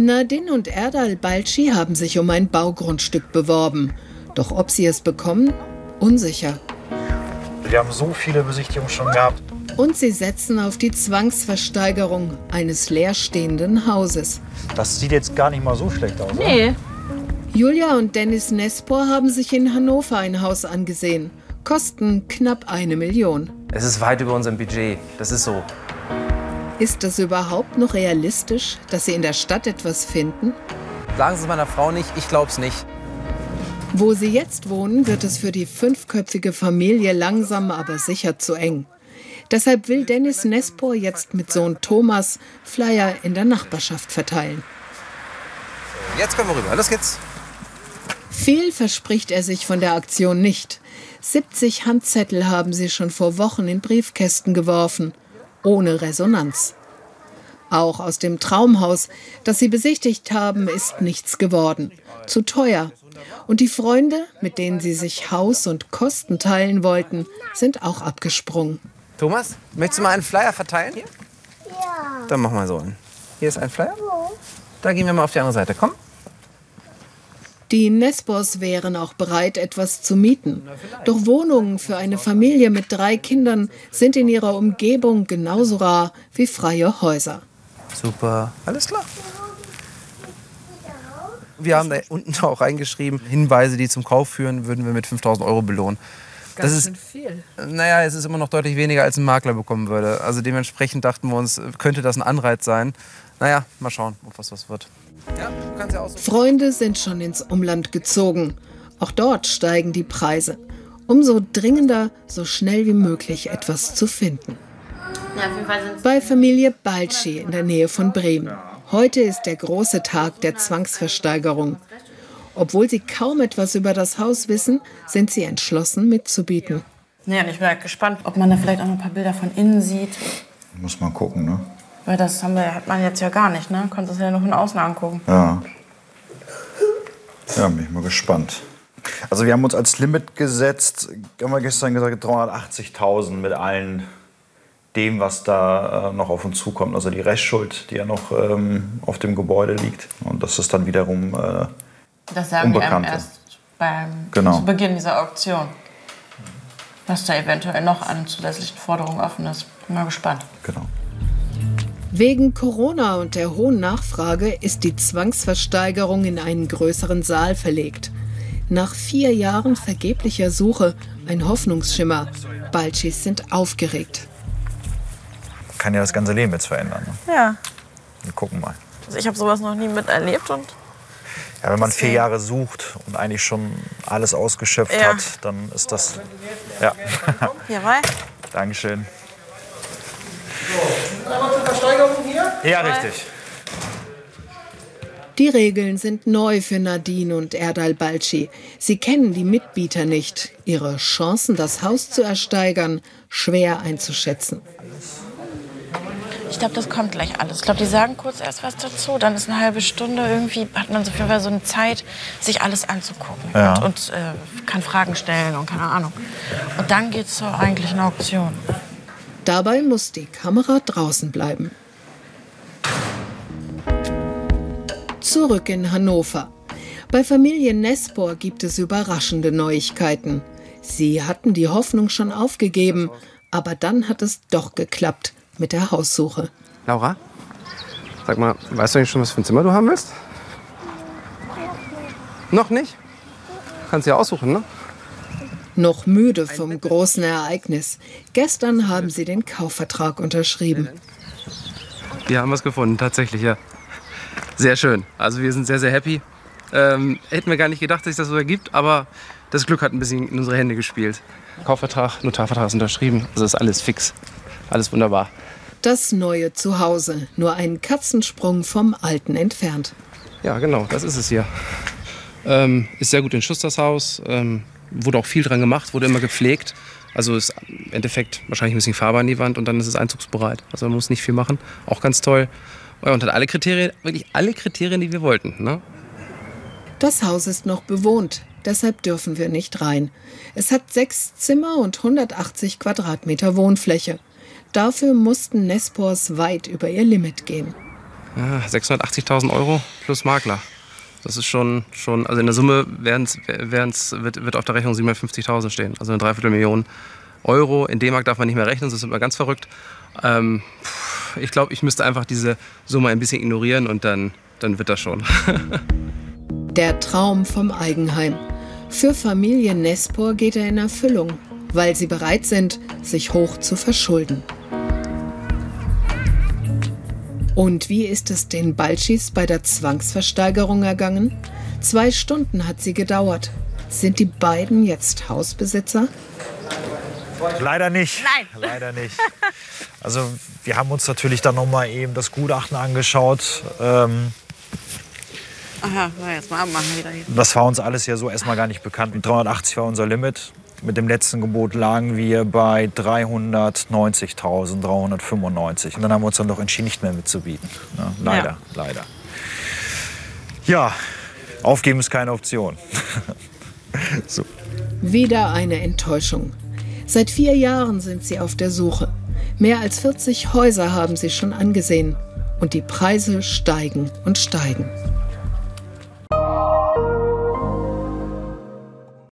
Nadine und Erdal Balci haben sich um ein Baugrundstück beworben. Doch ob sie es bekommen? Unsicher. Wir haben so viele Besichtigungen schon gehabt. Und sie setzen auf die Zwangsversteigerung eines leerstehenden Hauses. Das sieht jetzt gar nicht mal so schlecht aus. Nee. Julia und Dennis Nespor haben sich in Hannover ein Haus angesehen. Kosten knapp eine Million. Es ist weit über unserem Budget. Das ist so. Ist es überhaupt noch realistisch, dass sie in der Stadt etwas finden? Sagen Sie es meiner Frau nicht, ich glaub's nicht. Wo sie jetzt wohnen, wird es für die fünfköpfige Familie langsam aber sicher zu eng. Deshalb will Dennis Nespor jetzt mit Sohn Thomas Flyer in der Nachbarschaft verteilen. Jetzt können wir rüber. Los geht's. Viel verspricht er sich von der Aktion nicht. 70 Handzettel haben sie schon vor Wochen in Briefkästen geworfen, ohne Resonanz. Auch aus dem Traumhaus, das sie besichtigt haben, ist nichts geworden. Zu teuer. Und die Freunde, mit denen sie sich Haus und Kosten teilen wollten, sind auch abgesprungen. Thomas, möchtest du mal einen Flyer verteilen? Ja. Dann mach mal so einen. Hier ist ein Flyer. Da gehen wir mal auf die andere Seite. Komm. Die Nespors wären auch bereit, etwas zu mieten. Doch Wohnungen für eine Familie mit drei Kindern sind in ihrer Umgebung genauso rar wie freie Häuser. Super. Alles klar. Wir haben da unten auch reingeschrieben, Hinweise, die zum Kauf führen, würden wir mit 5000 Euro belohnen. Ganz das ist, viel. Naja, es ist immer noch deutlich weniger, als ein Makler bekommen würde. Also dementsprechend dachten wir uns, könnte das ein Anreiz sein. Naja, mal schauen, ob was was wird. Ja, ja Freunde sind schon ins Umland gezogen. Auch dort steigen die Preise. Umso dringender, so schnell wie möglich etwas zu finden. Bei Familie Balci in der Nähe von Bremen. Heute ist der große Tag der Zwangsversteigerung. Obwohl sie kaum etwas über das Haus wissen, sind sie entschlossen mitzubieten. Ja, ich bin halt gespannt, ob man da vielleicht auch noch ein paar Bilder von innen sieht. Muss man gucken, ne? Weil das haben wir, hat man jetzt ja gar nicht, ne? Konntest es ja nur von außen angucken. Ja. Ja, bin ich mal gespannt. Also wir haben uns als Limit gesetzt, haben wir gestern gesagt, 380.000 mit allen dem, was da äh, noch auf uns zukommt. Also die Restschuld, die ja noch ähm, auf dem Gebäude liegt. Und das ist dann wiederum äh, Das sagen Unbekannte. wir erst beim genau. zu Beginn dieser Auktion. Was da eventuell noch an zusätzlichen Forderungen offen ist. Bin mal gespannt. Genau. Wegen Corona und der hohen Nachfrage ist die Zwangsversteigerung in einen größeren Saal verlegt. Nach vier Jahren vergeblicher Suche ein Hoffnungsschimmer. Balchis sind aufgeregt. Kann ja das ganze Leben jetzt verändern. Ne? Ja. Wir gucken mal. Also ich habe sowas noch nie miterlebt und ja, wenn man vier Jahre sucht und eigentlich schon alles ausgeschöpft ja. hat, dann ist das. Ja. Jawohl. Dankeschön. So, einmal zur Versteigerung hier? Ja, richtig. Die Regeln sind neu für Nadine und Erdal Balci. Sie kennen die Mitbieter nicht. Ihre Chancen, das Haus zu ersteigern, schwer einzuschätzen. Ich glaube, das kommt gleich alles. Ich glaube, die sagen kurz erst was dazu, dann ist eine halbe Stunde irgendwie, hat man so viel so eine Zeit, sich alles anzugucken ja. und, und äh, kann Fragen stellen und keine Ahnung. Und dann geht es zur eigentlichen Auktion. Dabei muss die Kamera draußen bleiben. Zurück in Hannover. Bei Familie Nespor gibt es überraschende Neuigkeiten. Sie hatten die Hoffnung schon aufgegeben, aber dann hat es doch geklappt mit der Haussuche. Laura, sag mal, weißt du eigentlich schon, was für ein Zimmer du haben willst? Noch nicht? Kannst du ja aussuchen, ne? Noch müde vom großen Ereignis. Gestern haben sie den Kaufvertrag unterschrieben. Wir haben was gefunden, tatsächlich, ja. Sehr schön. Also wir sind sehr, sehr happy. Ähm, hätten wir gar nicht gedacht, dass sich das so ergibt, aber das Glück hat ein bisschen in unsere Hände gespielt. Kaufvertrag, Notarvertrag ist unterschrieben. Also ist alles fix. Alles wunderbar. Das neue Zuhause, nur einen Katzensprung vom alten entfernt. Ja, genau, das ist es hier. Ähm, ist sehr gut in Schuss, das Haus. Ähm, wurde auch viel dran gemacht, wurde immer gepflegt. Also ist im Endeffekt wahrscheinlich ein bisschen Farbe an die Wand und dann ist es einzugsbereit. Also man muss nicht viel machen. Auch ganz toll. Und hat alle Kriterien, wirklich alle Kriterien, die wir wollten. Ne? Das Haus ist noch bewohnt, deshalb dürfen wir nicht rein. Es hat sechs Zimmer und 180 Quadratmeter Wohnfläche. Dafür mussten Nespors weit über ihr Limit gehen. Ja, 680.000 Euro plus Makler. Das ist schon, schon also in der Summe wären's, wären's, wird, wird auf der Rechnung 750.000 stehen. Also eine Dreiviertelmillion Euro. In D-Mark darf man nicht mehr rechnen, das ist immer ganz verrückt. Ähm, ich glaube, ich müsste einfach diese Summe ein bisschen ignorieren und dann, dann wird das schon. Der Traum vom Eigenheim. Für Familie Nespor geht er in Erfüllung, weil sie bereit sind, sich hoch zu verschulden. Und wie ist es den Balchis bei der Zwangsversteigerung ergangen? Zwei Stunden hat sie gedauert. Sind die beiden jetzt Hausbesitzer? Leider nicht. Nein. Leider nicht. Also wir haben uns natürlich dann noch mal eben das Gutachten angeschaut. Ähm, Aha, na, jetzt mal abmachen wieder hier. das war uns alles ja so erstmal gar nicht bekannt. 380 war unser Limit. Mit dem letzten Gebot lagen wir bei 390.000, 395. Und dann haben wir uns dann doch entschieden, nicht mehr mitzubieten. Ja, leider, Ja. leider. Ja, aufgeben ist keine Option. so. Wieder eine Enttäuschung. Seit vier Jahren sind sie auf der Suche. Mehr als 40 Häuser haben sie schon angesehen. Und die Preise steigen und steigen.